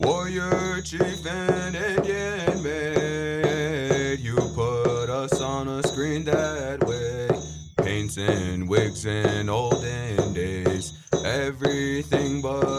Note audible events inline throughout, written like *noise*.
Warrior chief and Indian maid, you put us on a screen that way. Paints and wigs in olden days, everything but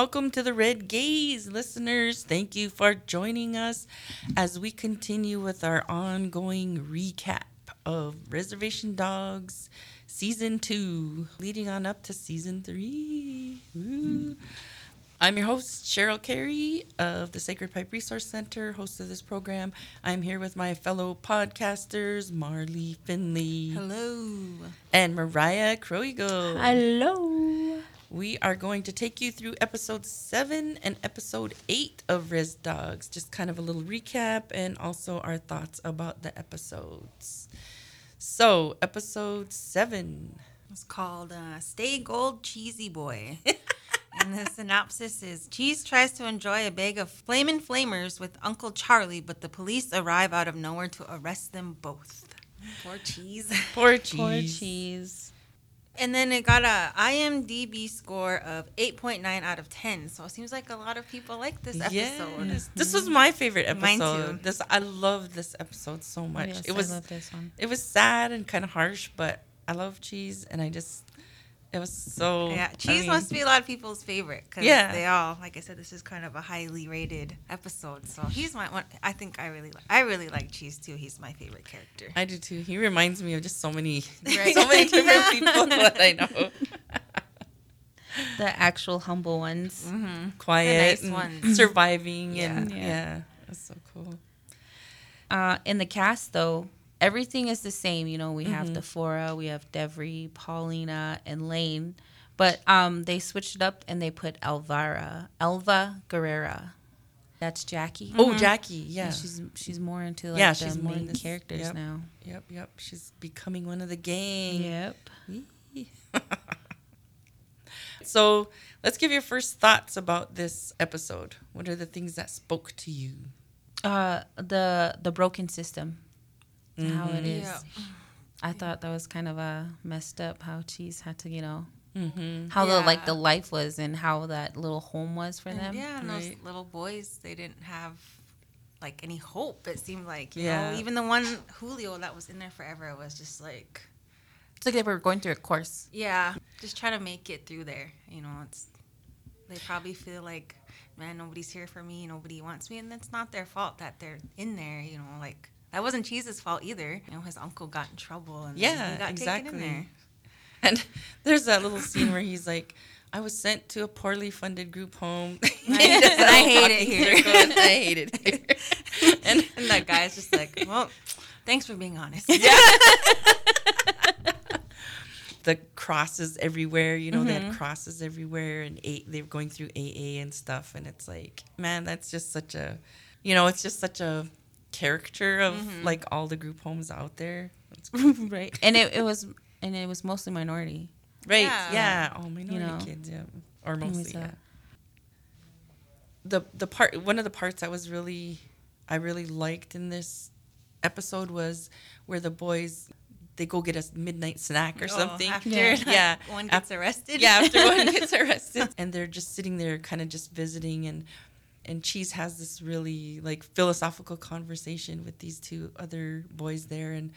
welcome to the Red Gaze, listeners. Thank you for joining us as we continue with our ongoing recap of Reservation Dogs Season 2, leading on up to Season 3. Woo. I'm your host, Cheryl Carey of the Sacred Pipe Resource Center, host of this program. I'm here with my fellow podcasters, Marley Finley Hello. and Mariah Croigo. Hello. We are going to take you through episode seven and episode eight of Res Dogs. Just kind of a little recap and also our thoughts about the episodes. So, episode seven. It's called uh, Stay Gold Cheesy Boy. *laughs* and the synopsis is Cheese tries to enjoy a bag of flamin' flamers with Uncle Charlie, but the police arrive out of nowhere to arrest them both. Poor Cheese. Poor cheese. Poor cheese. And then it got a IMDb score of 8.9 out of 10. So it seems like a lot of people like this episode. Yes. This mm-hmm. was my favorite Mine episode. too. This I love this episode so much. Yes, it was I love this one. it was sad and kind of harsh, but I love cheese and I just it was so Yeah, I cheese mean, must be a lot of people's favorite because Yeah. they all, like I said, this is kind of a highly rated episode. So he's my one. I think I really, like, I really like cheese too. He's my favorite character. I do too. He reminds me of just so many, Right. so many different *laughs* people *laughs* that I know. *laughs* The actual humble ones. Mm-hmm. Quiet, The and nice ones. surviving, and Yeah. yeah, Yeah. that's so cool. Uh, in the cast, though, everything is the same. You know, we have Mhm. D'Pharaoh, we have Devery, Paulina, and Lane. But um, they switched it up and they put Elvira, Elva Guerrera. That's Jackie. Oh, Jackie, yeah, And she's she's more into like Yeah, the she's more in main this- characters yep. now. yep, yep. She's becoming one of the gang. Yep. *laughs* so let's give your first thoughts about this episode. What are the things that spoke to you? Uh, the the broken system, how it is. Yeah. I thought that was kind of uh, messed up. How Cheese had to, you know, Mm-hmm. how the like the life was and how that little home was for And them. yeah, and those little boys, they didn't have like any hope. It seemed like, you Yeah. know, even the one Julio that was in there forever was just like, It's like they were going through a course. yeah, just try to make it through there. You know, it's they probably feel like, man, nobody's here for me, nobody wants me, and it's not their fault that they're in there. You know, like that wasn't Cheese's fault either. You know, his uncle got in trouble and Yeah, he got exactly. taken in there. And *laughs* there's that little scene where he's like, I was sent to a poorly funded group home. *laughs* And *laughs* I hate it here. I hate it here. And, and that guy's just like, well, thanks for being honest. Yeah. the crosses everywhere. You know, they Mm-hmm. had crosses everywhere, and a- they were going through AA and stuff. And it's like, man, that's just such a, you know, it's just such a character of Mm-hmm. like all the group homes out there. *laughs* Right. And it, it was and it was mostly minority. right, Yeah. yeah, all minority know. kids, yeah, or mostly, uh, yeah. The the part one of the parts I was really, I really liked in this episode was where the boys. They go get a midnight snack or Oh, something. after Yeah. Yeah. one gets arrested. yeah after one *laughs* gets arrested and they're just sitting there kind of just visiting and and cheese has this really like philosophical conversation with these two other boys there and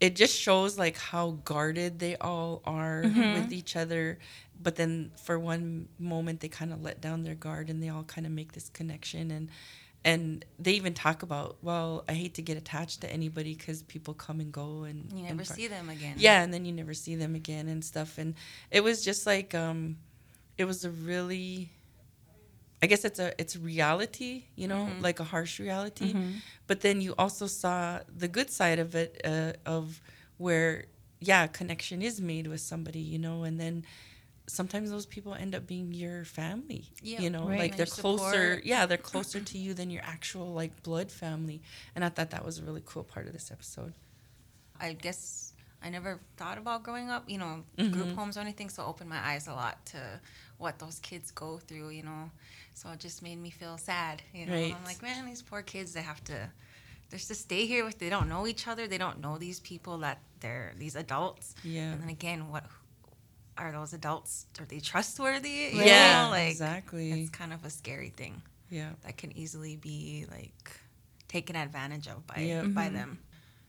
it just shows like how guarded they all are with each other but then for one moment they kind of let down their guard and they all kind of make this connection and and they even talk about well i hate to get attached to anybody because people come and go and You never par- see them again. yeah and then you never see them again and stuff and it was just like um it was a really i guess it's a it's reality you know like a harsh reality but then you also saw the good side of it uh, of where yeah connection is made with somebody you know and then sometimes those people end up being your family Yeah, you know right. like And they're closer yeah they're closer to you than your actual like blood family and i thought that was a really cool part of this episode I guess I never thought about growing up, you know, Mm-hmm. group homes or anything. So it opened my eyes a lot to what those kids go through, you know. So it just made me feel sad, you know. Right. I'm like, man, these poor kids, they have to just to stay here with they don't know each other they don't know these people that they're these adults Yeah. and then again what are those adults are they trustworthy You Yeah, know, like exactly. it's kind of a scary thing Yeah. that can easily be like taken advantage of by Yeah. by them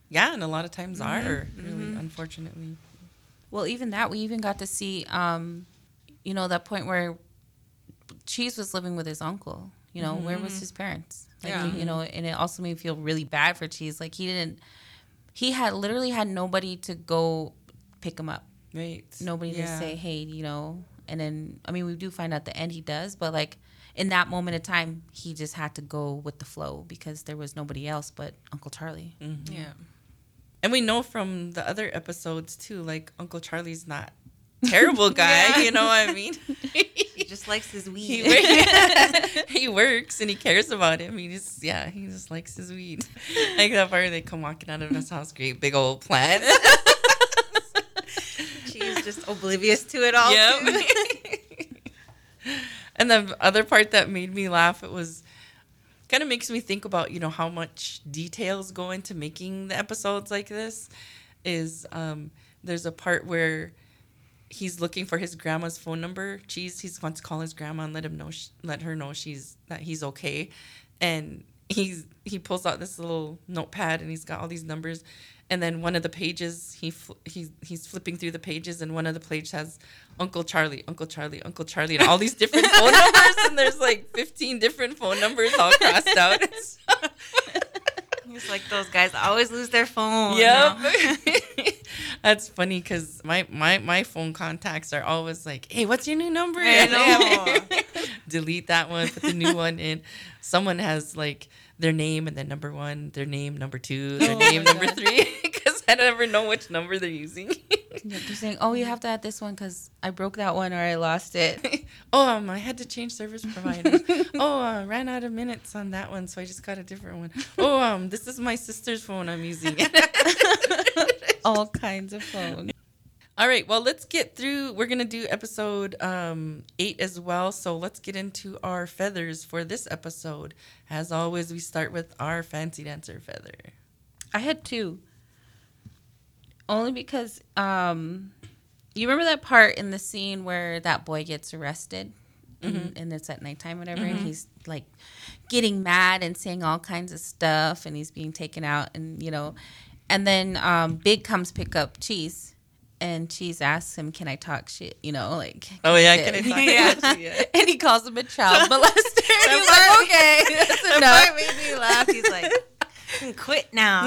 Yeah, and a lot of times Mm-hmm. are really, unfortunately. Well, even that, we even got to see, um, you know, that point where Cheese was living with his uncle. You know, where was mm-hmm. his parents? Like, Yeah. you know, and it also made me feel really bad for Cheese. Like, he didn't, he had literally had nobody to go pick him up. Right. Nobody Yeah. to say, hey, you know, and then, I mean, we do find out the end he does, but like, in that moment of time, he just had to go with the flow because there was nobody else but Uncle Charlie. Mm-hmm. yeah And we know from the other episodes too, like Uncle Charlie's not terrible guy. Yeah. You know what I mean? *laughs* he just likes his he, weed *laughs* he works and he cares about him. He just yeah, he just likes his weed. *laughs* Like that part where they come walking out of his house, great big old plant. she's just oblivious to it all. Yep. and the other part that made me laugh, it was kind of makes me think about, you know, how much details go into making the episodes like this. Is um, there's a part where he's looking for his grandma's phone number. Cheese, he wants to call his grandma and let him know, sh- let her know she's that he's okay, and he's he pulls out this little notepad and he's got all these numbers, and then one of the pages he fl- he's he's flipping through the pages and one of the pages has Uncle Charlie, Uncle Charlie, Uncle Charlie, and all these different phone *laughs* numbers, and there's like 15 different phone numbers all crossed out. *laughs* He's like those guys always lose their phone. Yep. *laughs* That's funny because my, my my phone contacts are always like, "Hey, what's your new number?" *laughs* Delete that one, put the new *laughs* one in. Someone has like their name and then number one, their name number two, their Oh name number God. three, I never know which number they're using. Yeah, *laughs* they're saying, "Oh, you have to add this one because I broke that one or I lost it." *laughs* oh, um, I had to change service providers. *laughs* oh, uh, ran out of minutes on that one, so I just got a different one. Oh, um, this is my sister's phone I'm using. All kinds of phones. All right, well, let's get through. We're going to do episode um, eight as well. So let's get into our feathers for this episode. As always, we start with our fancy dancer feather. I had two. Only because um you remember that part in the scene where that boy gets arrested and, and it's at nighttime whatever and he's like getting mad and saying all kinds of stuff and he's being taken out and you know and then um Big comes pick up Cheese and Cheese asks him, Can I talk shit? You know, like Oh, yeah, shit. can I talk *laughs* yeah. Yeah. And he calls him a child *laughs* molester. and he's part- like, Okay, *laughs* that's The enough. part made me laugh. He's like, can quit now.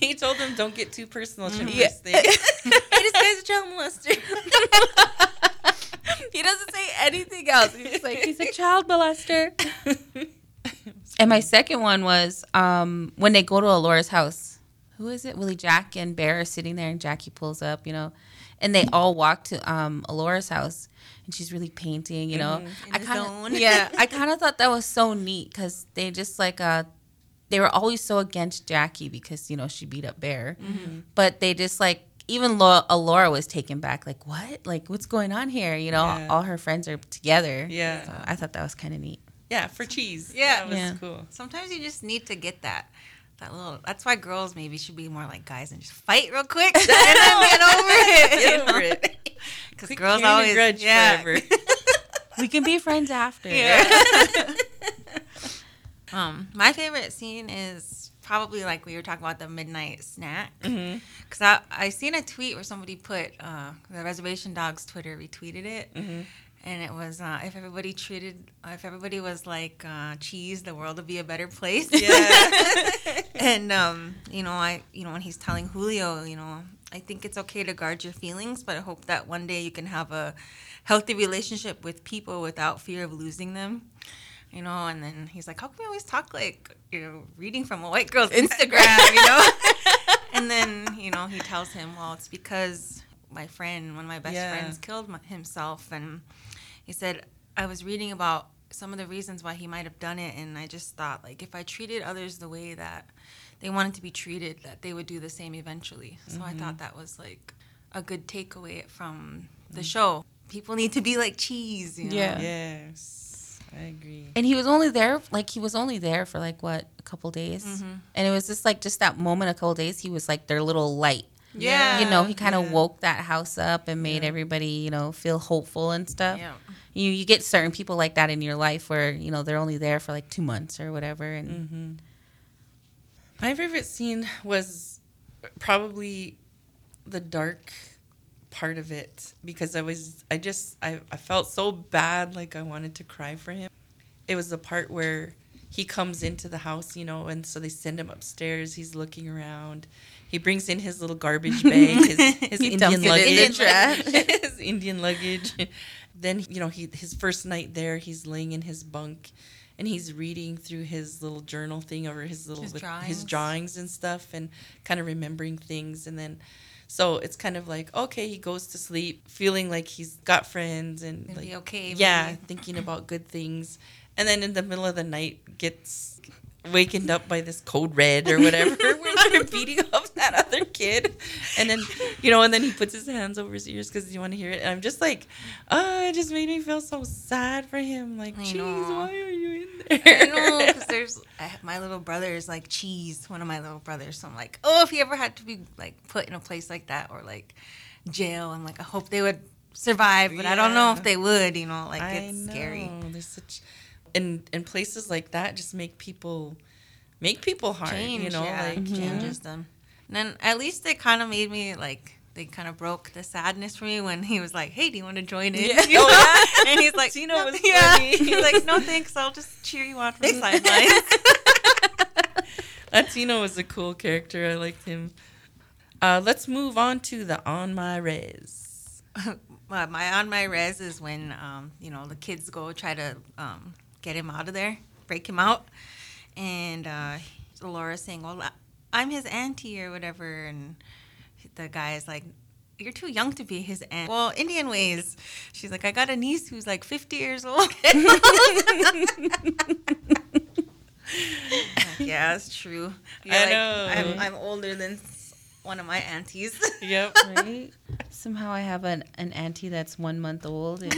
*laughs* He told him, don't get too personal, Jim. Yeah. Hey, this guy's a child molester. *laughs* he doesn't say anything else. He's just like he's a child molester. *laughs* and my second one was um, when they go to Elora's house. Who is it? Willie Jack and Bear are sitting there, and Jackie pulls up, you know, and they all walk to um, Elora's house, and she's really painting, you know. In I kinda, yeah, I kind of thought that was so neat because they just like uh, they were always so against Jackie because you know she beat up Bear, mm-hmm. but they just like even Lo- Elora was taken back, like what, like what's going on here? You know, Yeah. all her friends are together. Yeah. so I thought that was kind of neat. yeah, for cheese. Yeah. That was Yeah. cool. Sometimes you just need to get that. That little. That's why girls maybe should be more like guys and just fight real quick and then *laughs* get over it. Get over it. *laughs* Because girls carrying a always grudge yeah. forever. *laughs* We can be friends after. Yeah. Um, my favorite scene is probably like we were talking about the midnight snack. Mm-hmm. Because I I seen a tweet where somebody put uh, the Reservation Dogs Twitter retweeted it, Mm-hmm. and it was uh, if everybody treated if everybody was like uh, cheese, the world would be a better place. Yeah. *laughs* and um, you know, I you know when he's telling Julio, you know, I think it's okay to guard your feelings, but I hope that one day you can have a healthy relationship with people without fear of losing them. You know, and then he's like, "How come we always talk like you know, reading from a white girl's *laughs* Instagram?" you know, *laughs* and then you know he tells him, "Well, it's because my friend, one of my best Yeah. friends, killed my, himself," and he said, "I was reading about." some of the reasons why he might have done it and i just thought like if i treated others the way that they wanted to be treated that they would do the same eventually so i thought mm-hmm. that was like a good takeaway from the mm. show people need to be like cheese you know? Yeah. Yes. I agree. And he was only there, like he was only there for like what a couple days, mm-hmm. and it was just like just that moment, a couple days. He was like their little light. Yeah. you know, he kind of yeah. woke that house up and made everybody, you know, feel hopeful and stuff. Yeah. You you get certain people like that in your life where you know they're only there for like two months or whatever, and mm-hmm. My favorite scene was probably the dark part of it because I was I just I, I felt so bad like I wanted to cry for him. It was the part where he comes into the house, you know, and so they send him upstairs. He's looking around. He brings in his little garbage bag, *laughs* his, his Indian it in luggage, *laughs* his Indian luggage. Then you know he his first night there, he's laying in his bunk, and he's reading through his little journal thing over his little His with drawings. his drawings and stuff, and kind of remembering things, and then. So it's kind of like okay, he goes to sleep feeling like he's got friends and like okay, Yeah, maybe. thinking *clears throat* about good things, and then in the middle of the night gets wakened up by this code red or whatever *laughs* where they're beating up that other kid, and then you know, and then he puts his hands over his ears because you want to hear it, and I'm just like, oh, it just made me feel so sad for him. Like, jeez, know. why are you in there? I know, because there's my little brother is like cheese, one of my little brothers. So I'm like, oh, if he ever had to be like put in a place like that or like jail, I'm like, I hope they would survive, but I don't know if they would. You know, like I it's scary. There's such, and and places like that just make people, make people hard. Change, you know, yeah, like changes them. And then at least it kind of made me like. They kind of broke the sadness for me when he was like, "Hey, do you want to join in?" Yeah. *laughs* You know? Oh, yeah. and he's like, Tino "No." was *laughs* yeah. funny. He's like, "No, thanks. I'll just cheer you on from the *laughs* sidelines." Latino was a cool character. I liked him. Uh, let's move on to the on my res. Uh, my on my res is when um, you know the kids go try to um, get him out of there, break him out, and uh, Laura's saying, "Well, I'm his auntie or whatever," and the guy is like. You're too young to be his aunt. Well, Indian ways. *laughs* She's like, I got a niece who's like 50 years old. *laughs* yeah, it's true. You're I like, know. I'm, I'm older than one of my aunties. Yep. *laughs* right? Somehow I have an, an auntie that's one month old. And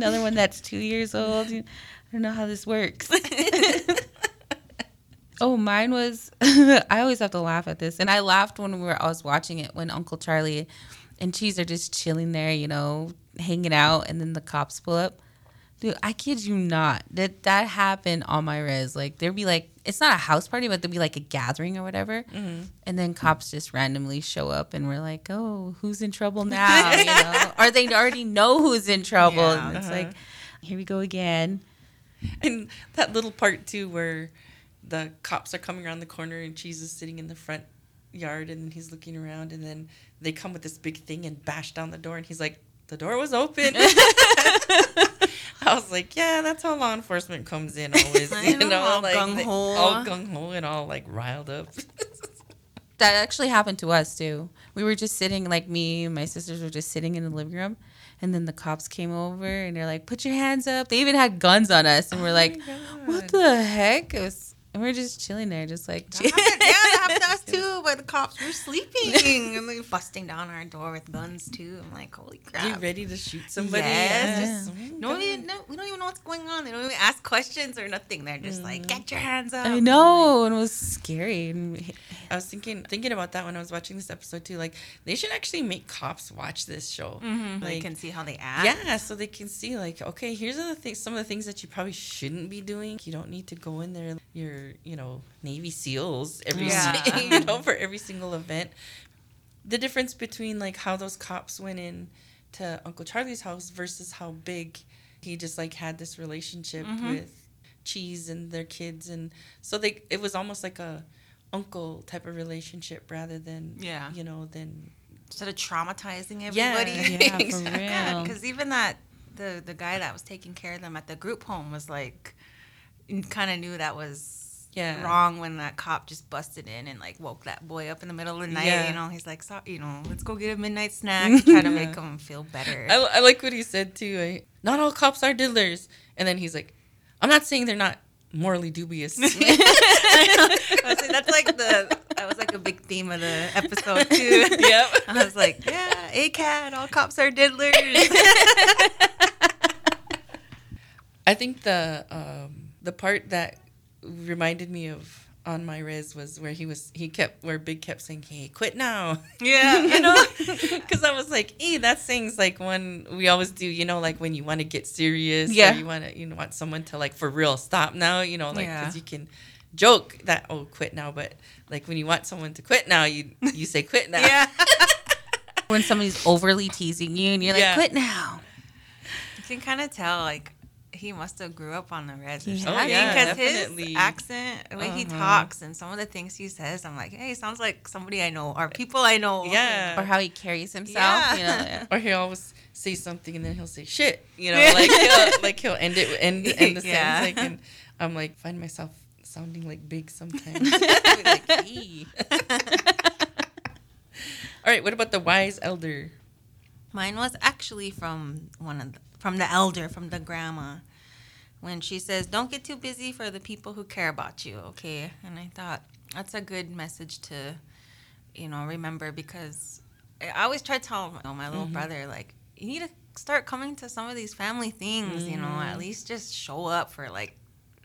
Another one that's two years old. I don't know how this works. *laughs* oh, mine was. *laughs* I always have to laugh at this, and I laughed when we were. I was watching it when Uncle Charlie and Cheese are just chilling there, you know, hanging out, and then the cops pull up. Dude, I kid you not. That that happened on my res. Like there'd be like it's not a house party, but there'd be like a gathering or whatever, and then cops just randomly show up, and we're like, "Oh, who's in trouble *laughs* now?" You know, or they already know who's in trouble, Yeah. and it's Uh-huh. like, "Here we go again." And that little part too, where the cops are coming around the corner and Cheese is sitting in the front yard and he's looking around, and then they come with this big thing and bash down the door, and he's like, "The door was open." *laughs* *laughs* *laughs* I was like, "Yeah, that's how law enforcement comes in always." *laughs* You know, know, all like gung-ho. all gung ho and all like riled up. *laughs* That actually happened to us too. We were just sitting, like me and my sisters were just sitting in the living room, and then the cops came over and they're like, "Put your hands up!" They even had guns on us, and we're oh like, "What the heck?" It was, and we're just chilling there, just like, yeah, that happened to us too. But the cops were sleeping *laughs* and they busting down our door with guns too. I'm like, holy crap! You ready to shoot somebody? Yes. Yeah. Oh, No, we, no, we don't even know what's going on. They don't even ask questions or nothing. They're just like, mm-hmm. get your hands up. I know, and it was scary. And I was thinking thinking about that when I was watching this episode too. Like they should actually make cops watch this show. Mm-hmm. they Like, can see how they act. yeah, so they can see like, okay, here's the things, some of the things that you probably shouldn't be doing. You don't need to go in there. You're, you know, Navy SEAls every, Yeah. *laughs* you know, for every single event. The difference between like how those cops went in to Uncle Charlie's house versus how big he just like had this relationship mm-hmm. with Cheese and their kids, and so they it was almost like a uncle type of relationship rather than Yeah. you know than Instead of traumatizing everybody. yeah, *laughs* Exactly. real. Because even that, the, the guy that was taking care of them at the group home was like, kind of knew that was Yeah. wrong when that cop just busted in and like woke that boy up in the middle of the night. Yeah. You know, he's like, so, you know, let's go get a midnight snack, *laughs* to try to make him feel better. I, I like what he said too. I, not all cops are diddlers. And then he's like, I'm not saying they're not morally dubious. *laughs* That's like the that was like a big theme of the episode too. *laughs* Yep. I was like, yeah, a cat. All cops are diddlers. I think the um, the part that reminded me of on my res was where he was he kept where Big kept saying, "Hey, quit now," *laughs* yeah, you know, because *laughs* I was like, "Hey, that thing's like when we always do, you know, like when you want to get serious, Yeah. or you want to, you know, want someone to like for real stop now, you know, like Yeah. because you can." joke that oh quit now but like when you want someone to quit now you you say quit now yeah. *laughs* when somebody's overly teasing you and you're like, Yeah. quit now. You can kind of tell like he must have grew up on the res or He something had to. Yeah, because his accent, the way he Uh-huh. talks, and some of the things he says, I'm like, hey, sounds like somebody I know or people I know. yeah Or how he carries himself. Yeah. You know, yeah. *laughs* or he'll always say something and then he'll say shit you know like he'll like he'll end it end, end *laughs* the Yeah. sentence like and i'm like find myself sounding like big sometimes *laughs* like, "Ee." all right what about the wise elder Mine was actually from one of the, from the elder, from the grandma, when she says, "Don't get too busy for the people who care about you." Okay, and I thought that's a good message to, you know, remember because I always try to tell know, my little mm-hmm. brother like, you need to start coming to some of these family things. You know, at mm. least just show up for like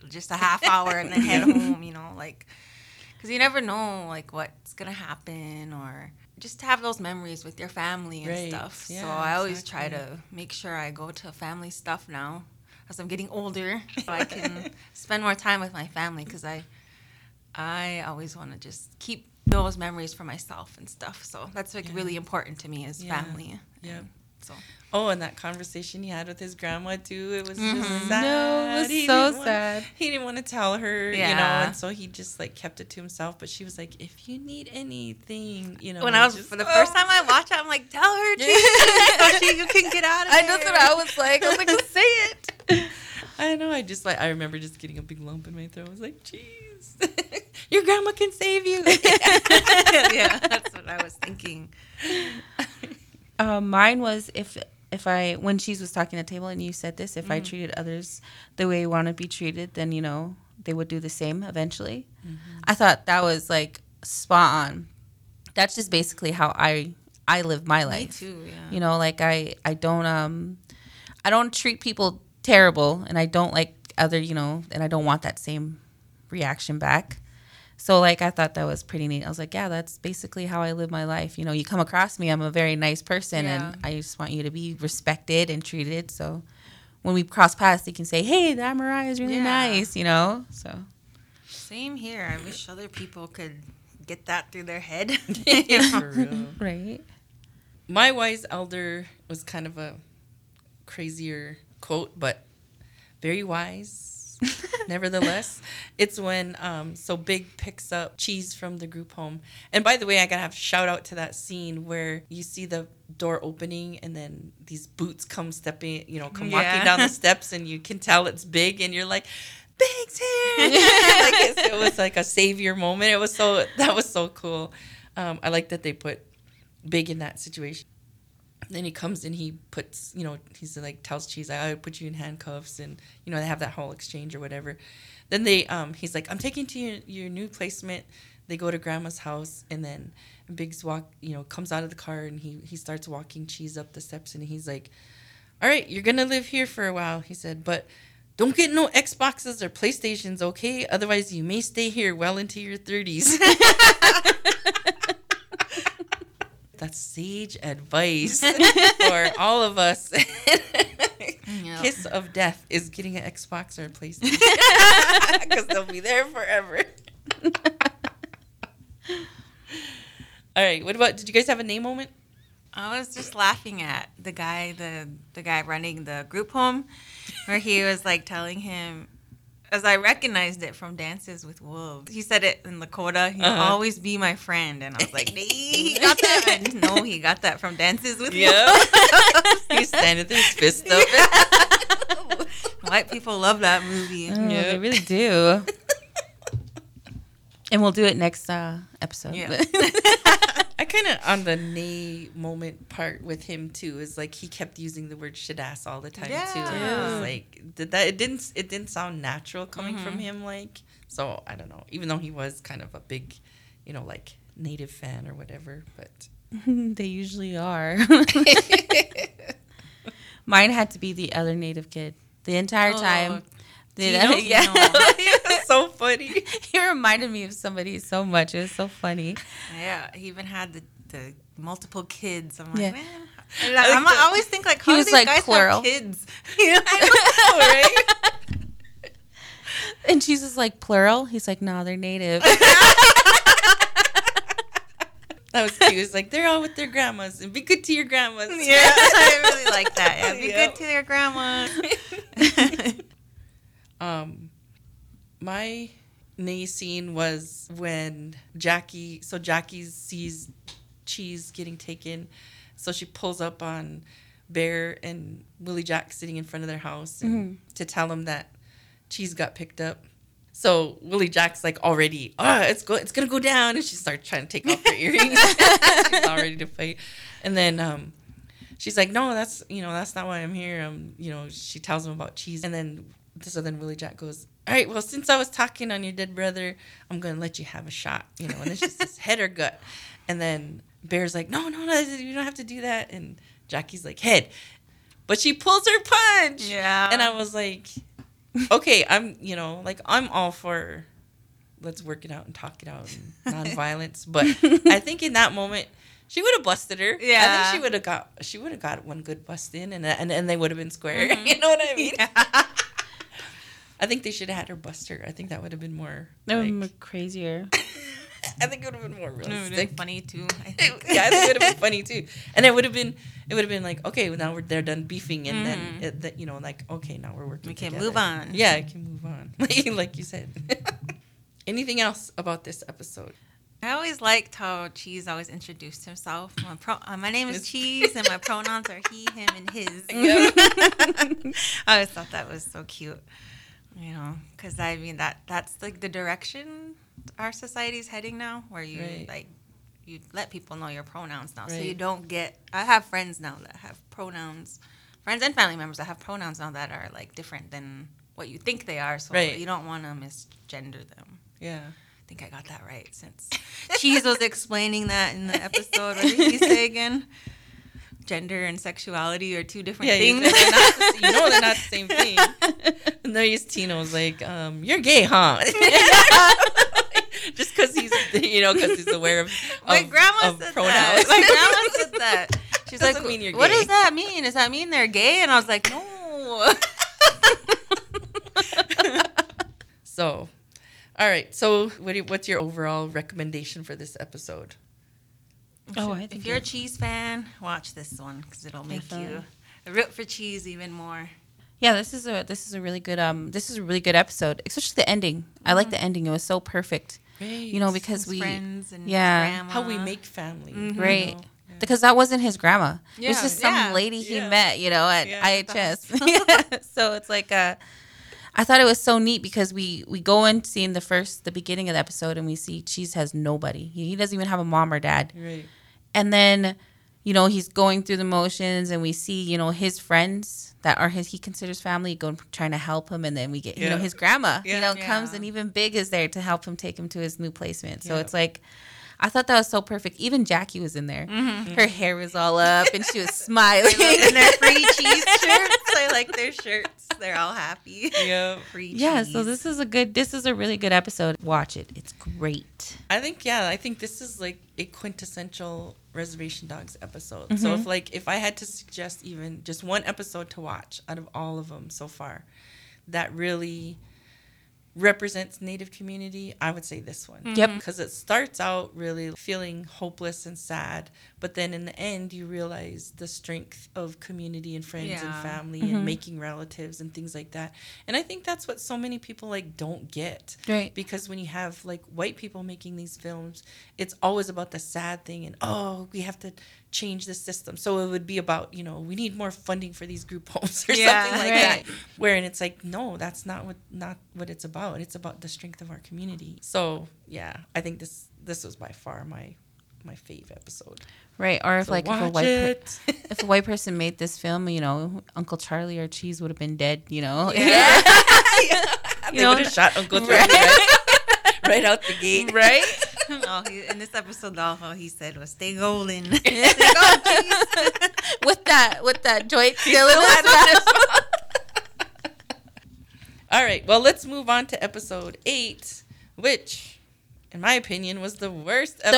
just a half hour and then *laughs* head home. You know, like because you never know like what's gonna happen or just to have those memories with your family and Right. stuff. so Yeah, I always try to make sure I go to family stuff now as I'm getting older, *laughs* so I can *laughs* spend more time with my family because I I always want to just keep those memories for myself and stuff. So that's like Yeah. really important to me is Yeah. family. Yeah. And So oh and that conversation he had with his grandma too it was Mhm. just sad No, it was He so didn't want- sad. he didn't want to tell her you know and so he just like kept it to himself but she was like if you need anything you know when I was just- for the first Oh. time I watched it, I'm like, tell her, *laughs* Yeah. *laughs* She, you can get out of I there. that's what I was like. I was like, say it. *laughs* I know. I just like I remember just getting a big lump in my throat. I was like, "Jeez, your grandma can save you." yeah, that's what I was thinking. Uh, mine was if if I when cheese was talking at the table and you said this, if I treated others the way you want to be treated, then you know they would do the same eventually. I thought that was like spot on. That's just basically how I I live my life. too. Yeah. You know, like I I don't um I don't treat people terrible and I don't like other, you know, and I don't want that same reaction back. So like I thought that was pretty neat. I was like, yeah, that's basically how I live my life. You know, you come across me, I'm a very nice person Yeah. and I just want you to be respected and treated. So when we cross paths, you can say, "Hey, that Mariah is really Yeah. nice," you know? So Same here. I wish other people could get that through their head. *laughs* *laughs* For real. right. My wise elder was kind of a crazier quote, but very wise. *laughs* Nevertheless, it's when um, so Big picks up cheese from the group home. And by the way, I gotta have shout out to that scene where you see the door opening and then these boots come stepping, you know, come Yeah. walking down the *laughs* steps, and you can tell it's Big, and you're like, Big's here! *laughs* like it was like a savior moment. It was so that was so cool. Um, I like that they put Big in that situation. Then he comes and he puts, you know, he's like tells Cheese, I would put you in handcuffs, and you know they have that whole exchange or whatever. Then they, um, he's like, I'm taking to your, your new placement. They go to Grandma's house, and then Biggs walk, you know, comes out of the car and he he starts walking Cheese up the steps, and he's like, All right, you're gonna live here for a while, he said, but don't get no Xboxes or PlayStations, okay? Otherwise, you may stay here well into your 30s. *laughs* *laughs* That's sage advice *laughs* for all of us. *laughs* Yep. Kiss of death is getting an Xbox or a PlayStation *laughs* because they'll be there forever. all right. What about? Did you guys have a name moment? I was just laughing at the guy, the the guy running the group home, where he was like telling him, as I recognized it from Dances with Wolves. He said it in Lakota. He'll Uh-huh. always be my friend, and I was like, nee, he got that. *laughs* And no, he got that from Dances with Yeah. Wolves. He's standing with his fist *laughs* up. *laughs* White people love that movie. Oh, They really do. and we'll do it next uh, episode. Yeah. I kind of on the nay moment part with him too is like he kept using the word shit ass all the time too. And it was like did that it didn't it didn't sound natural coming from mm-hmm. him like so I don't know even though he was kind of a big you know, like native fan or whatever. But *laughs* they usually are. *laughs* *laughs* Mine had to be the other native kid the entire Oh, time. The- Tino? *laughs* yeah, No. it's *laughs* so funny. *laughs* he reminded me of somebody so much. It was so funny. Yeah, he even had the, the multiple kids. I'm like, Yeah. man. I, I'm, I always think like, how He do was, these like, guys plural. have kids? You know? right? And she's just like plural. He's like, no, they're native. That was cute. It's like they're all with their grandmas and be good to your grandmas. yeah, I really like that. Yeah, be Yep. good to your grandma. Um, my knee scene was when Jackie. So Jackie sees cheese getting taken, so she pulls up on Bear and Willie Jack sitting in front of their house and, to tell them that cheese got picked up. So Willie Jack's like already, ah, it's go, it's gonna go down, and she starts trying to take off her earrings. *laughs* she's all ready to fight, and then um, she's like, no, that's you know that's not why I'm here. Um, you know, she tells him about cheese, and then so then Willie Jack goes, all right, well since I was talking on your dead brother, I'm gonna let you have a shot. You know, and it's just this head or gut, and then Bear's like, no, no, no, you don't have to do that, and Jackie's like head, but she pulls her punch. Yeah. And I was like, okay, I'm, you know, like I'm all for let's work it out and talk it out and nonviolence. *laughs* but I think in that moment, she would have busted her. Yeah, I think she would have got she would have got one good bust in and and, and they would have been square. *laughs* Mm-hmm. you know what I mean? *laughs* I think they should have had her buster. I think that would have been more That like, would be crazier. *laughs* I think it would have been more It would have realistic. been funny too. I *laughs* think. yeah, I think it would have been funny too. And it would have been, it would have been like, okay, well, now we're they're done beefing, and then it, that you know, like, okay, now we're working. We can together. move on. Yeah, I can move on, *laughs* like you said. Anything else about this episode? I always liked how Cheese always introduced himself. My, pro- uh, my name is Cheese, and my pronouns are he, him, and his. Yeah. I always thought that was so cute. You know, because I mean that that's like the direction our society's heading now, where you Right. like you let people know your pronouns now, so you don't get. I have friends now that have pronouns, friends and family members that have pronouns now that are like different than what you think they are. So Right. you don't want to misgender them. Yeah. I think I got that right since *laughs* Cheese was explaining that in the episode. What did he say again? Gender and sexuality are two different Yeah, things. *laughs* they're not the, you know they're not the same *laughs* thing. And there is Tino was like, um, "You're gay, huh?" *laughs* Just because he's, you know, because he's aware of, My grandma of said pronouns. that. My grandma said that. She's Doesn't like, mean you're "What gay." does that mean? Does that mean they're gay?" And I was like, "No." So, all right. So, what do you, what's your overall recommendation for this episode? Oh, I think if you're a cheese fan, watch this one because it'll make Definitely. you root for cheese even more. Yeah, this is a this is a really good um this is a really good episode, especially the ending. I like the ending. It was so perfect. You know, because His we friends and yeah. grandma. how we make family, you right know? because that wasn't his grandma. it was just some yeah, lady he yeah. met, you know, at Yeah, IHS. *laughs* *laughs* yeah. So it's like uh I thought it was so neat because we we go and see in seeing the first the beginning of the episode and we see Cheese has nobody. He, he doesn't even have a mom or dad. Right. and then you know he's going through the motions and we see you know his friends that are his he considers family going trying to help him and then we get you know his grandma Yeah. you know comes and even big is there to help him take him to his new placement so Yeah. it's like I thought that was so perfect. Even Jackie was in there. Mm-hmm. Her hair was all up and she was *laughs* smiling. and their free *laughs* cheese shirts. I like their shirts. They're all happy. Yeah. Free yeah, cheese. so this is a good this is a really good episode. Watch it. It's great. I think yeah, I think this is like a quintessential Reservation Dogs episode. So mm-hmm. if like if I had to suggest even just one episode to watch out of all of them so far, that really represents Native community, I would say this one. Yep. Mm-hmm. Because it starts out really feeling hopeless and sad, but then in the end you realize the strength of community and friends and Yeah. family and mm-hmm. making relatives and things like that. And I think that's what so many people like don't get Right. because when you have like white people making these films it's always about the sad thing and oh we have to change the system. So it would be about you know we need more funding for these group *laughs* homes or Yeah, something like right. that. Wherein it's like no that's not what not what it's about. It's about the strength of our community. So yeah i think this this was by far my my fave episode. Right. Or if So like if a white per- *laughs* if a white person made this film, you know, Uncle Charlie or Cheese would have been dead, you know. *laughs* they You know, would have shot uncle Charlie right, right out the gate. Right? Oh, he, in this episode, all he said was "Stay golden." Golden, cheese. with that with that joint still in his. *laughs* All right, well, let's move on to episode eight, which, in my opinion, was the worst episode.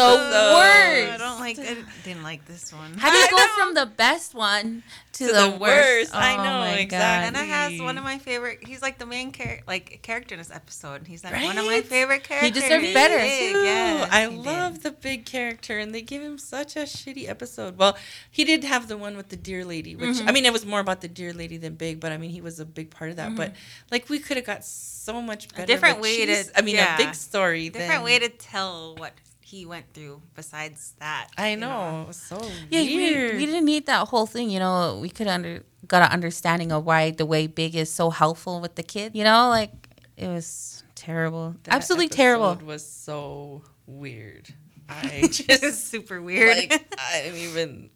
worst. I don't like. I didn't like this one. How do you I go know. from the best one to, To the, the worst? worst. I Oh know, my God. exactly. Anna has one of my favorite. He's like the main character, like character in this episode. He's like one of my favorite characters. He deserved better. Big, yes, I he did. love the big character, and they give him such a shitty episode. Well, he did have the one with the deer lady, which Mm-hmm. I mean, it was more about the deer lady than big, but I mean, he was a big part of that. But like, we could have got so much better. A different way to- I mean, yeah. a big story. different than- way to tell what he went through. Besides that, I you know. So Yeah, we, weird. we didn't need that whole thing. You know, we could under got an understanding of why the way Big is so helpful with the kid. You know, like it was terrible, That absolutely terrible. episode Was so weird. I *laughs* It's just super weird. like I didn't even.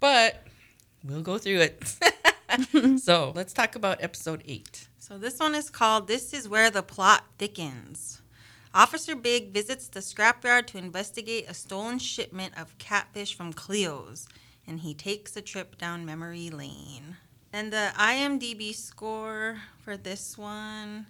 But we'll go through it. *laughs* *laughs* so let's talk about episode eight. So this one is called This is Where the Plot Thickens. Officer Big visits the scrapyard to investigate a stolen shipment of catfish from Cleo's, and he takes a trip down memory lane. And the IMDb score for this one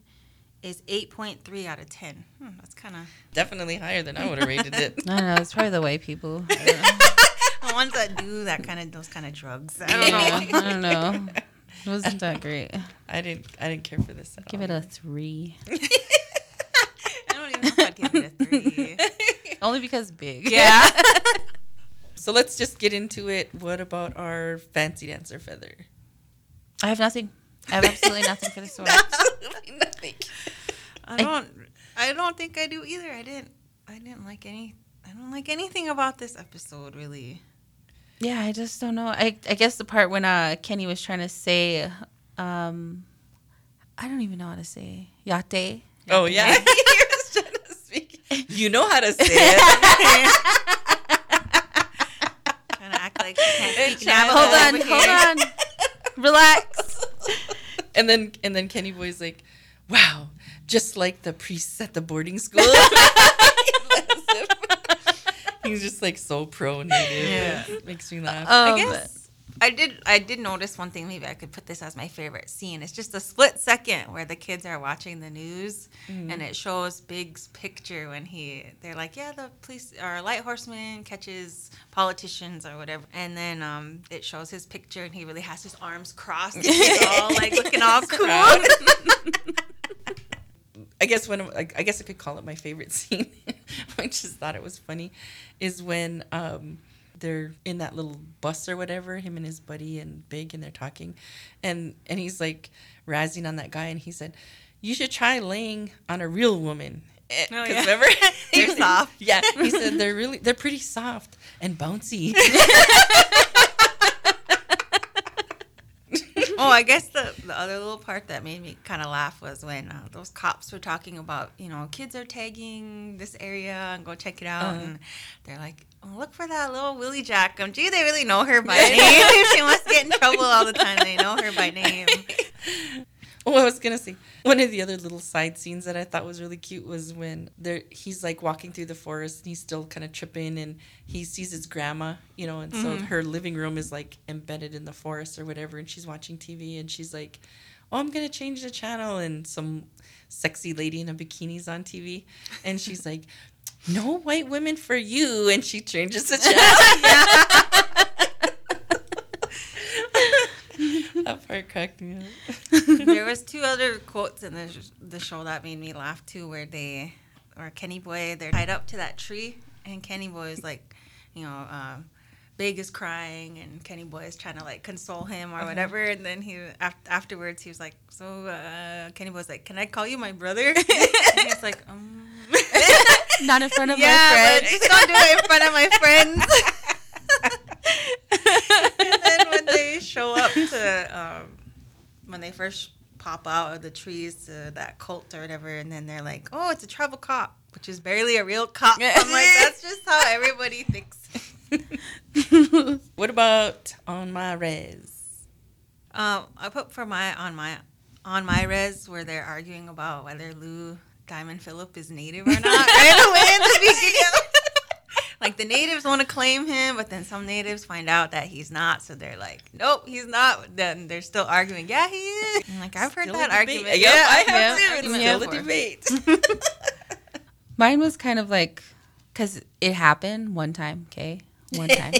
is 8.3 out of 10. Hmm, that's kind of Definitely higher than I would have rated it. *laughs* I don't know. It's probably the way people. *laughs* the ones that do that kind of those kind of drugs. I I don't don't know. know. I don't know. *laughs* Wasn't that great. *laughs* I didn't. I didn't care for this. At Give all. it a three. *laughs* I don't even know if I'd give it a three. *laughs* Only because Big. Yeah. So let's just get into it. What about our fancy dancer feather? I have nothing. I have absolutely nothing for this one. Absolutely nothing. I don't. I don't think I do either. I didn't. I didn't like any. I don't like anything about this episode really. Yeah, I just don't know. I I guess the part when uh Kenny was trying to say, um, I don't even know how to say yate. Oh yeah. *laughs* You're trying to speak. You know how to say it. *laughs* Trying to act like she can't speak Hold on, hold *laughs* on. Relax. and then and then Kenny Boy's like, "Wow, just like the priests at the boarding school." He's just like so pro native. Yeah. It makes me laugh. I Um, guess I did. I did notice one thing. Maybe I could put this as my favorite scene. It's just a split second where the kids are watching the news, and it shows Big's picture when he. They're like, "Yeah, the police or light horseman catches politicians or whatever," and then um, it shows his picture, and he really has his arms crossed, and he's all like looking all *laughs* cool. *laughs* I guess when I guess I could call it my favorite *laughs* scene, I just thought it was funny, is when um, they're in that little bus or whatever, him and his buddy and Big, and they're talking, and and he's like razzing on that guy, and he said, "You should try laying on a real woman." Because Oh, 'cause yeah. remember *laughs* *laughs* They're soft. Yeah, he said they're really they're pretty soft and bouncy. *laughs* Oh, I guess the, the other little part that made me kind of laugh was when uh, those cops were talking about, you know, kids are tagging this area and go check it out. Uh-huh. And they're like, oh, look for that little Willie Jack. Um, gee, they really know her by *laughs* name. *laughs* she must get in trouble all the time. They know her by name. *laughs* Oh, I was gonna say one of the other little side scenes that I thought was really cute was when there he's like walking through the forest and he's still kind of tripping and he sees his grandma, you know, and so mm-hmm. her living room is like embedded in the forest or whatever, and she's watching TV and she's like, "Oh, I'm gonna change the channel," and some sexy lady in a bikini's on TV, and she's like. No white women for you, and she changes the channel. *laughs* *laughs* that part cracked me up. *laughs* there was two *laughs* other quotes in the, the show that made me laugh too where they or kenny boy they're tied up to that tree and kenny boy is like you know um, big is crying and kenny boy is trying to like console him or whatever and then he af- afterwards he was like so uh, kenny boy's like can i call you my brother *laughs* and he's like um Not in front of yeah my friends. just don't do it in front of my friends and then when they show up to um, when they first pop out of the trees to that cult or whatever, and then they're like, "Oh, it's a tribal cop," which is barely a real cop. I'm like, that's just how *laughs* everybody thinks. *laughs* What about on my res? Um, I put for my on my on my res where they're arguing about whether Lou Diamond Phillip is native or not. right away in the *laughs* beginning. Like the natives want to claim him, but then some natives find out that he's not, so they're like, "Nope, he's not." Then they're still arguing, "Yeah, he is." I'm *laughs* like I've heard Still that a debate. argument. Yep, I have yeah, too. It's argument still a debate. *laughs* Mine was kind of like, because it happened one time, okay? One time.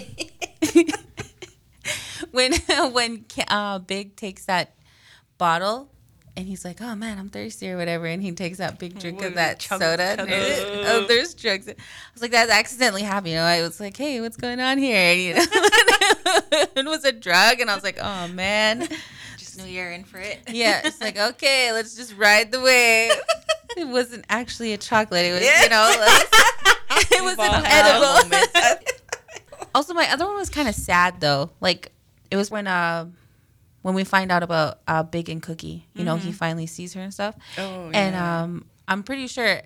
*laughs* when when uh, Big takes that bottle and he's like, "Oh man, I'm thirsty" or whatever, and he takes that big drink of that chug- soda. chug *laughs* oh, there's drugs. I was like, "That accidentally happened." You know, I was like, "Hey, what's going on here?" And, you know, *laughs* it was a drug, and I was like, "Oh man." Just knew you're in for it. Yeah, it's like okay, let's just ride the wave. It wasn't actually a chocolate. It was, Yeah. you know, like, it was *laughs* an edible. Also, my other one was kind of sad though. Like it was when uh when we find out about uh Big and Cookie. You know, he finally sees her and stuff. Oh, And yeah. um I'm pretty sure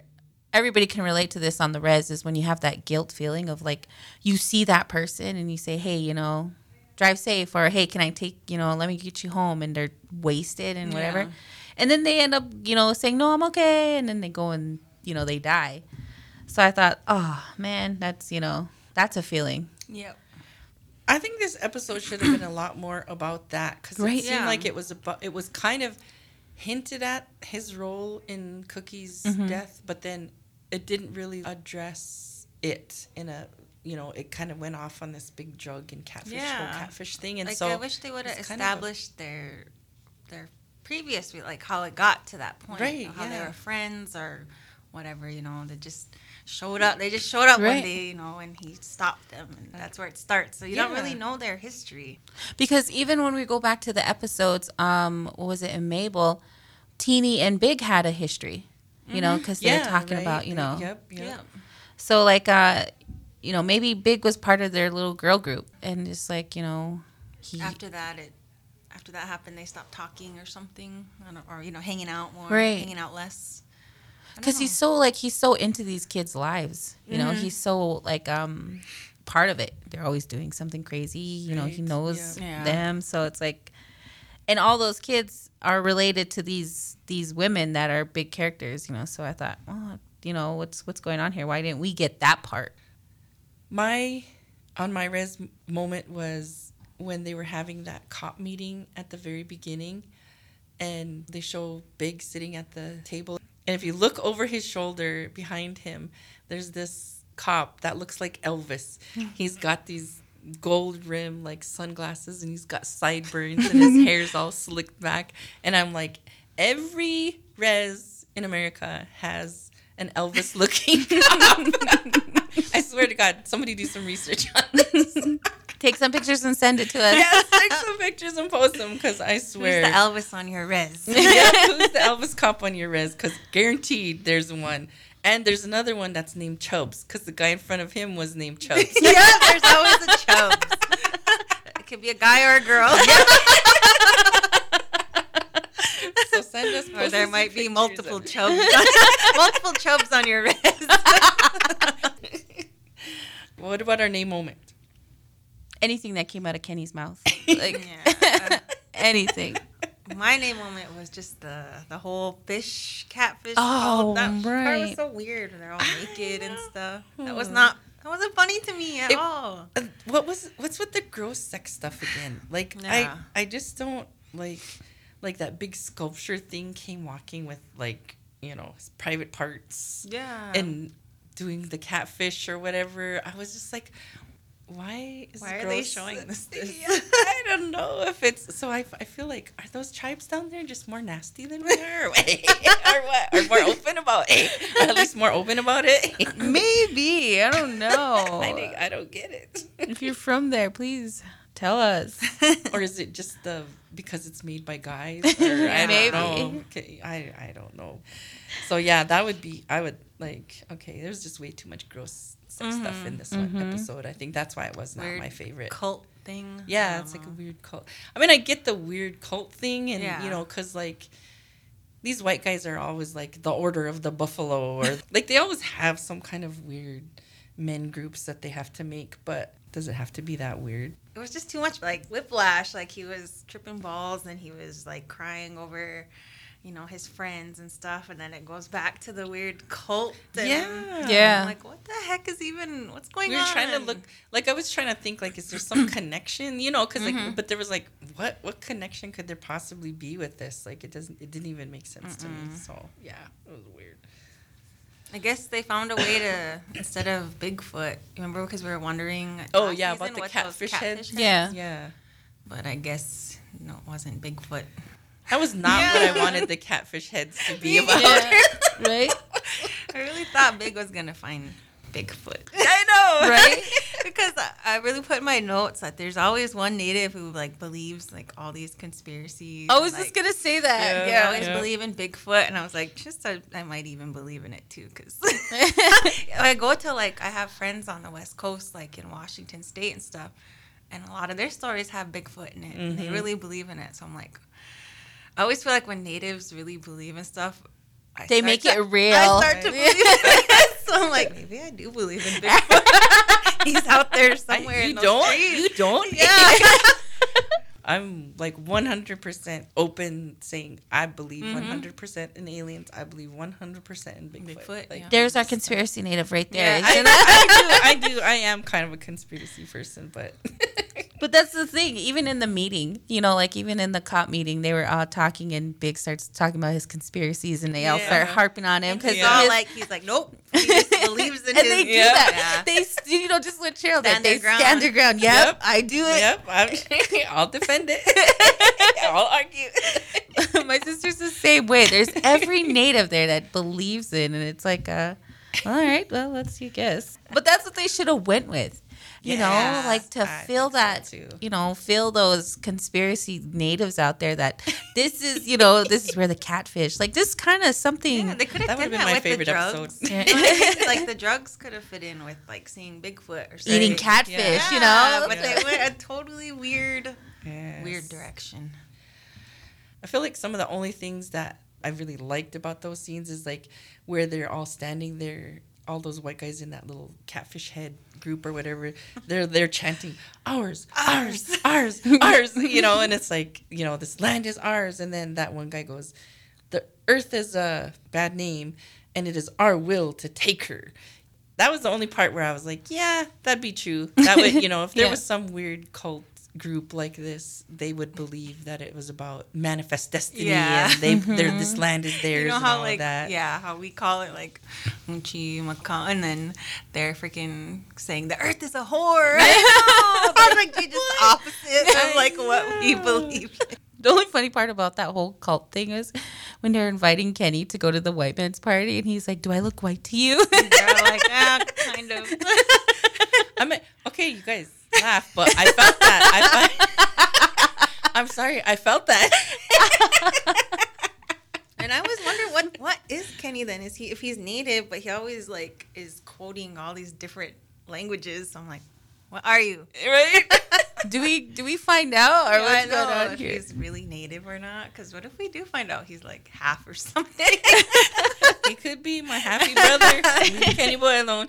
everybody can relate to this on the res is when you have that guilt feeling of like you see that person and you say, "Hey, you know, drive safe," or "Hey, can I take you know, let me get you home?" And they're wasted and whatever. Yeah. And then they end up, you know, saying, "No, I'm okay," and then they go and you know they die. So I thought, oh man, that's you know that's a feeling. Yep. I think this episode should have been a lot more about that because Right. it seemed Yeah. like it was about it was kind of hinted at his role in Cookie's Mm-hmm. death, but then it didn't really address it in a you know it kind of went off on this big drug and catfish whole Yeah. catfish thing, and Like so I wish they would have it's kind of a- established their their previous like how it got to that point, Right, How they were friends or whatever. You know, they just showed up. They just showed up one day, you know, and he stopped them, and that's where it starts. So you don't really know their history. Because even when we go back to the episodes, um, what was it in Mabel, Teeny and Big had a history, you know, because they're talking right, about, you know, yep, yep. so like, uh, you know, maybe Big was part of their little girl group, and just like, you know, he, After that, it after that happened, they stopped talking or something, or you know, hanging out more, Right. hanging out less. I don't because he's so like he's so into these kids' lives, you know, Mm-hmm. he's so like um part of it. They're always doing something crazy, you know, he knows yeah. Yeah. them, so it's like, and all those kids are related to these these women that are big characters, you know. So I thought, well, you know, what's what's going on here? Why didn't we get that part? My on my res moment was when they were having that cop meeting at the very beginning, and they show Big sitting at the table, and if you look over his shoulder behind him, there's this cop that looks like Elvis. *laughs* He's got these gold rim like sunglasses and he's got sideburns and his *laughs* hair's all slicked back and I'm like every res in America has an Elvis looking *laughs* cop. I swear to God, somebody do some research on this. Take some pictures and send it to us. yes, take some pictures and post them because I swear. Who's the Elvis on your res? *laughs* yeah, who's the Elvis cop on your res? Because guaranteed there's one. And there's another one that's named Chubbs because the guy in front of him was named Chubbs. *laughs* yeah, there's always a Chubbs. *laughs* it could be a guy or a girl. so send us or there might be multiple of it. Chubbs. multiple Chubbs on your res. What about our name moment? Anything that came out of Kenny's mouth, *laughs* like Yeah. *laughs* anything. My name moment was just the the whole fish, catfish. Oh, that part was so weird. They're all naked and stuff. That was not. That wasn't funny to me at It- all. Uh, what was what's with the gross sex stuff again? Like Yeah. I I just don't like like that big sculpture thing came walking with like you know his private parts Yeah. and doing the catfish or whatever. I was just like, why is Why are they showing this- *laughs* this? Yeah, *laughs* I don't know if it's so. I, I feel like are those tribes down there just more nasty than we are, *laughs* or what? Or more open about it? At least more open about it. Maybe I don't know. I, think, I don't get it. if you're from there, please tell us. *laughs* or is it just the because it's made by guys? *laughs* Or I Maybe. don't know. Okay, I I don't know. So yeah, that would be. I would like. Okay, there's just way too much gross sex stuff in mm-hmm. this one mm-hmm. episode. I think that's why it was not Weird my favorite. cult thing. Yeah, it's like a weird cult. I mean, I get the weird cult thing, and Yeah. you know, because like these white guys are always like the Order of the Buffalo, or *laughs* like they always have some kind of weird men groups that they have to make. But does it have to be that weird? It was just too much like whiplash like he was tripping balls and he was like crying over you know, his friends and stuff, and then it goes back to the weird cult. And Yeah. Yeah. I'm like, what the heck is even what's going we were on? trying to look like I was trying to think like is there some *clears throat* connection you know because like Mm-hmm. but there was like what what connection could there possibly be with this like it doesn't it didn't even make sense to me so yeah it was weird I guess they found a way to instead of Bigfoot. Remember because we were wondering. Oh, last yeah, about the what those catfish heads. Yeah. yeah But I guess no, it wasn't Bigfoot. that was not what I wanted the catfish heads to be *laughs* about Yeah. right? *laughs* I really thought Big was gonna find Bigfoot. *laughs* I know Right? *laughs* because I- really put in my notes that there's always one native who like believes like all these conspiracies. I was and, just like, gonna say that. Yeah. Yeah, I always Yeah. believe in Bigfoot, and I was like, just I, I might even believe in it too, because *laughs* I go to like I have friends on the West Coast, like in Washington State and stuff, and a lot of their stories have Bigfoot in it. and They Mhm. really believe in it, so I'm like, I always feel like when natives really believe in stuff. I They make to- it real. I start to believe it. So I'm like, maybe I do believe in *laughs* Bigfoot. *laughs* He's out there somewhere. you in those don't trees. you don't Yeah. *laughs* I'm like 100% open saying I believe Mhm. 100% in aliens. I believe 100% in Bigfoot. Bigfoot, Like, yeah. There's our conspiracy native right there. Yeah, I, isn't? I do. I do. I am kind of a conspiracy person, but But that's the thing. Even in the meeting, you know, like even in the cop meeting, they were all talking, and Big starts talking about his conspiracies, and they all start harping on him because He's all like, he's like, nope. He just *laughs* believes in and his. they do Yeah. that. They, you know, just with Cheryl, that Stand they ground. stand their ground. Yep, Yep. I do it. yep, I'm, *laughs* I'll defend it. *laughs* I'll argue. My sister's the same way. There's every native there that believes in, and it's like, uh, all right, well, let's see, guess. But that's what they should have went with. You know, like to I feel think so, that, too. you know, feel those conspiracy natives out there that this is, you know, this is where the catfish, like this kind of something. Yeah, they could have That done would've been that my with favorite the episode. drugs. Yeah. You know what I mean? like the drugs could have fit in with like seeing Bigfoot or something. Eating catfish, Yeah. you know. but Yeah. they went a totally weird, Yes. weird direction. I feel like some of the only things that I really liked about those scenes is like where they're all standing there, all those white guys in that little catfish head group or whatever. They're they're chanting ours, ours, *laughs* ours, ours. You know, and it's like you know this land is ours, and then that one guy goes, the earth is a bad name, and it is our will to take her. That was the only part where I was like, yeah, that'd be true. That would, you know, if there *laughs* Yeah. was some weird cult group like this, they would believe that it was about manifest destiny Yeah. and they they're, this land is theirs You know and how all like that. yeah, how we call it like Uchi Makan, and then they're freaking saying the Earth is a whore. *laughs* I know. *laughs* That's like just opposite of like what we believe. The only funny part about that whole cult thing is when they're inviting Kenny to go to the white man's party, and he's like, "Do I look white to you?" And They're like, ah, *laughs* kind of. I mean, okay, you guys laugh, but I felt that. I felt, *laughs* I'm sorry, I felt that. *laughs* And I always wonder what what is Kenny then? Is he if he's native, but he always like is quoting all these different languages? So I'm like, what are you? *laughs* right? do we do we find out or I what's going on if here? he's really native or not. Because what if we do find out he's like half or something? He could be my happy brother. Kenny Boy alone.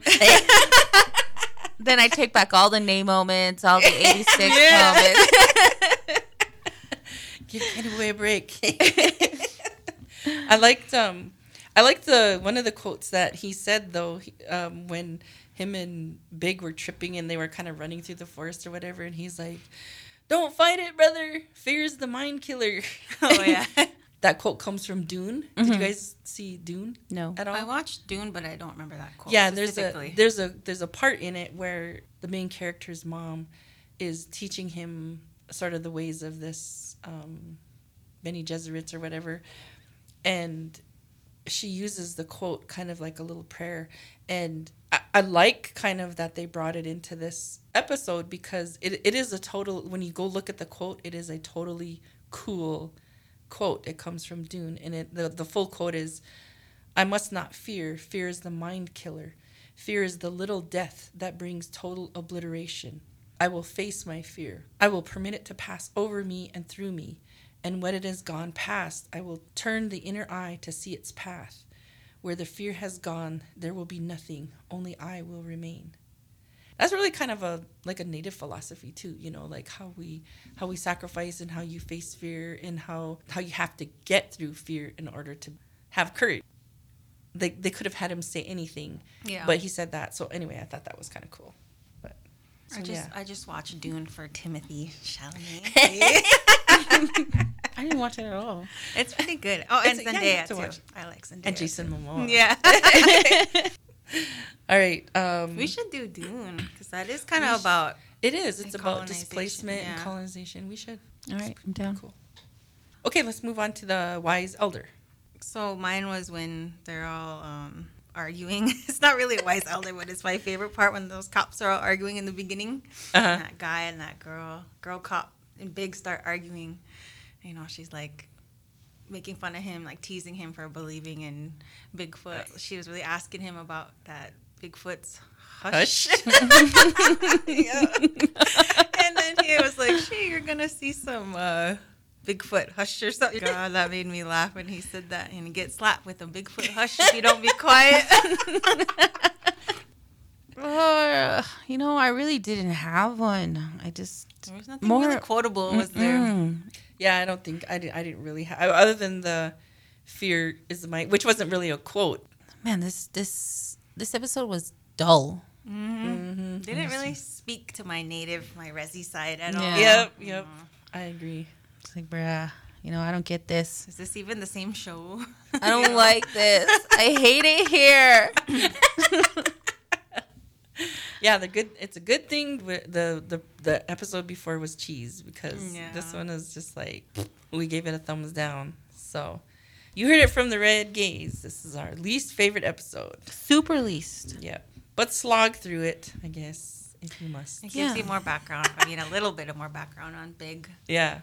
Then I take back all the name moments, all the '86 *laughs* Yeah. moments. *laughs* Give Kenny Boy a break. I liked um, I liked the one of the quotes that he said though um, when him and Big were tripping and they were kind of running through the forest or whatever, and he's like, "Don't fight it, brother. Fear's the mind killer." oh yeah. *laughs* that quote comes from Dune. Did you guys see Dune No. at all? I watched Dune, but I don't remember that quote. yeah, there's a there's a there's a part in it where the main character's mom is teaching him sort of the ways of this um, Bene Gesserits or whatever, and she uses the quote kind of like a little prayer, and I, I like kind of that they brought it into this episode because it, it is a total when you go look at the quote, it is a totally cool quote. It comes from Dune, and it the the full quote is. I must not fear. Fear is the mind killer. Fear is the little death that brings total obliteration. I will face my fear. I will permit it to pass over me and through me. And when it has gone past, I will turn the inner eye to see its path. Where the fear has gone, there will be nothing, only I will remain. That's really kind of a like a native philosophy too you know like how we how we sacrifice and how you face fear and how how you have to get through fear in order to have courage they, they could have had him say anything Yeah. but he said that so anyway i thought that was kind of cool but so, I just yeah I just watched Dune for Timothée Chalamet. *laughs* *laughs* I didn't watch it at all. it's pretty good. Oh, and It's- yeah, you Zendaya have to too. watch. I like Zendaya. and jason momoa Yeah. *laughs* *laughs* all right um we should do Dune because that is kind of sh- about. it is it's about colonization, displacement and colonization we should All right, I'm down. cool okay let's move on to the wise elder So mine was when they're all um, arguing. *laughs* it's not really a wise elder, but it's my favorite part when those cops are all arguing in the beginning. Uh-huh. That guy and that girl, girl cop and Big start arguing. You know, she's like making fun of him, like teasing him for believing in Bigfoot. She was really asking him about that Bigfoot's hush. Hush. *laughs* and then he was like, "She, you're gonna see some uh, Bigfoot hush or something." God, that made me laugh when he said that. And get slapped with a Bigfoot hush if you don't be quiet. *laughs* *laughs* Uh, you know, I really didn't have one. I just there was nothing More- really quotable, was there? Mm. Yeah, I don't think I didn't. I didn't really have other than the fear is my, which wasn't really a quote. Man, this this this episode was dull. Mm-hmm. Didn't really speak to my native, my resi side at all. Yeah. Yep, yep. I agree. It's like, bruh, you know, I don't get this. Is this even the same show? I don't *laughs* like this. I hate it here. *laughs* Yeah, the good. It's a good thing. The the the episode before was cheese because mm, Yeah. this one is just like we gave it a thumbs down. So you heard it from the red gaze. This is our least favorite episode. Super least. Yep, but slog through it, I guess, if you must. It gives Yeah. you more background. I mean, a little bit of more background on Big. Yeah,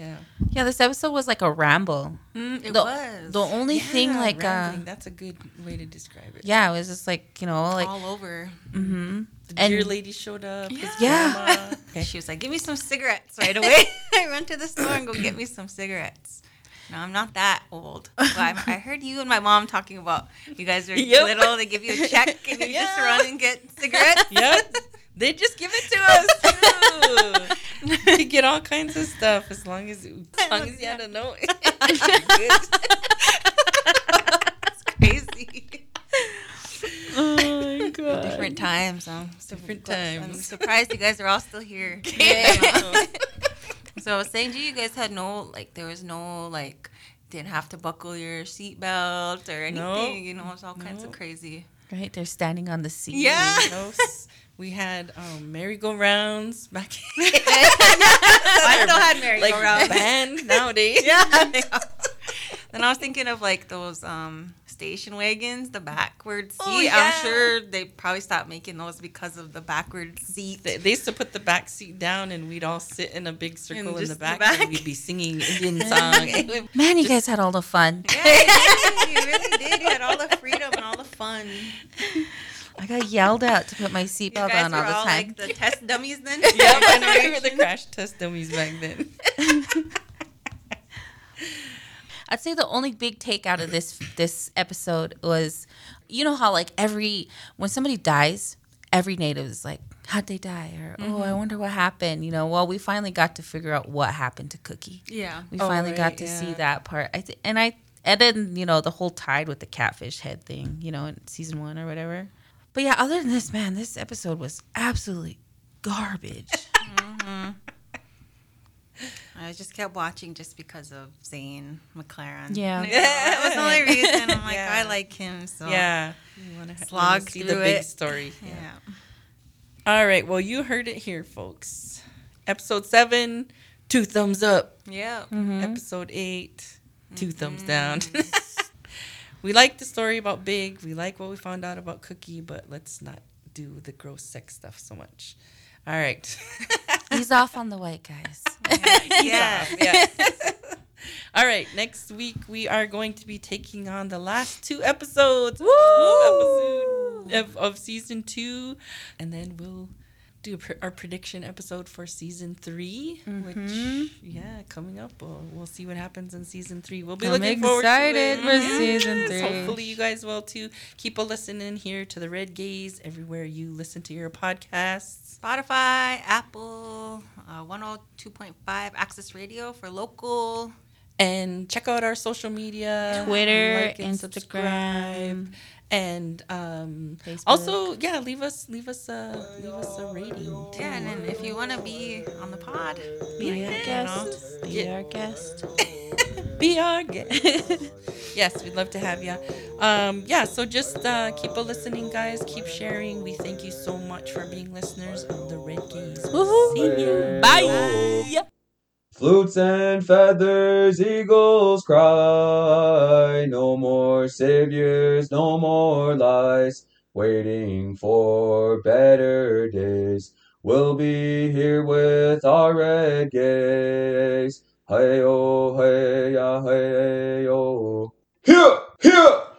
yeah. Yeah, this episode was like a ramble. Mm, it the, was. The only thing, Yeah, like, uh, that's a good way to describe it. yeah, it was just like, you know, like, all over. mm-hmm. The And- deer lady showed up. his Yeah. *laughs* Okay. She was like, "Give me some cigarettes right away." *laughs* *laughs* I run to the store and go get me some cigarettes. No, I'm not that old. I, I heard you and my mom talking about you guys are Yep. little. They give you a check and you just run and get cigarettes. Yep. They just give it to us too. *laughs* you get all kinds of stuff as long as as long as you had a note. *laughs* It's crazy. *laughs* oh my god. Different times. Um, Different times. I'm surprised you guys are all still here. Yeah. So I was saying to you, you guys had no like there was no like didn't have to buckle your seatbelt or anything. No. You know, it's all kinds of crazy. Right? They're standing on the seat. Yeah. No, s- we had um, merry-go-rounds back then. *laughs* *laughs* I still had like merry-go-rounds. Like banned nowadays. *laughs* yeah. then I was thinking of like those um station wagons, the backward seat. Oh, yeah. I'm sure they probably stopped making those because of the backward seat. They, they used to put the back seat down and we'd all sit in a big circle in the just the back, back. and we'd be singing Indian song. Man, you guys had all the fun. Yeah, you did. You really did. You had all the freedom and all the fun. I got yelled at to put my seatbelt on all the all time. like the test dummies then. *laughs* know we were the *laughs* crash test dummies back then. *laughs* I'd say the only big take out of this this episode was, you know how like every when somebody dies, every native is like, "How'd they die?" or "Oh, Mm-hmm. I wonder what happened." You know, well, we finally got to figure out what happened to Cookie. Yeah. We Oh, finally right, got to see that part. I th- and I and then you know the whole tide with the catfish head thing, you know, in season one or whatever. But yeah, other than this, man, this episode was absolutely garbage. *laughs* Mm-hmm. I just kept watching just because of Zahn McClarnon. Yeah. Yeah, *laughs* that was the only *laughs* reason. I'm like, Yeah. I like him. So Yeah. You want to Slog see the big it. story. Yeah. All right. Well, you heard it here, folks. Episode seven, two thumbs up. Yeah. Mm-hmm. Episode eight, 2 mm-hmm. thumbs down. We like the story about Big. We like what we found out about Cookie, but let's not do the gross sex stuff so much. All right. *laughs* He's off on the white guys. *laughs* Yeah. yeah. *laughs* All right. Next week we are going to be taking on the last two episodes of, episode, of, of season two, and then we'll do a pr- our prediction episode for season 3 Mm-hmm. which yeah, coming up. We'll, we'll see what happens in season three. We'll be I'm looking forward excited to for it. season three. Hopefully, you guys will too. Keep a listening here to the Red Gaze everywhere you listen to your podcasts. Spotify, Apple, uh, 102.5 Access Radio for local. And check out our social media Twitter, like and subscribe. Instagram. And um, Facebook. also, yeah, leave us leave us a leave us a rating. too. Yeah, and then if you want to be on the pod, Be like our it, you guest. know. Be Yeah. our guest. *laughs* be our guest. *laughs* yes, we'd love to have you. Um, yeah, so just uh, keep a listening, guys. Keep sharing. We thank you so much for being listeners of the Red Gaze. Woohoo. See you. Bye. Flutes and feathers, eagles cry. No more saviors, no more lies. Waiting for better days. We'll be here with our red gaze. Hey oh, hey ya, hey oh. Here, here.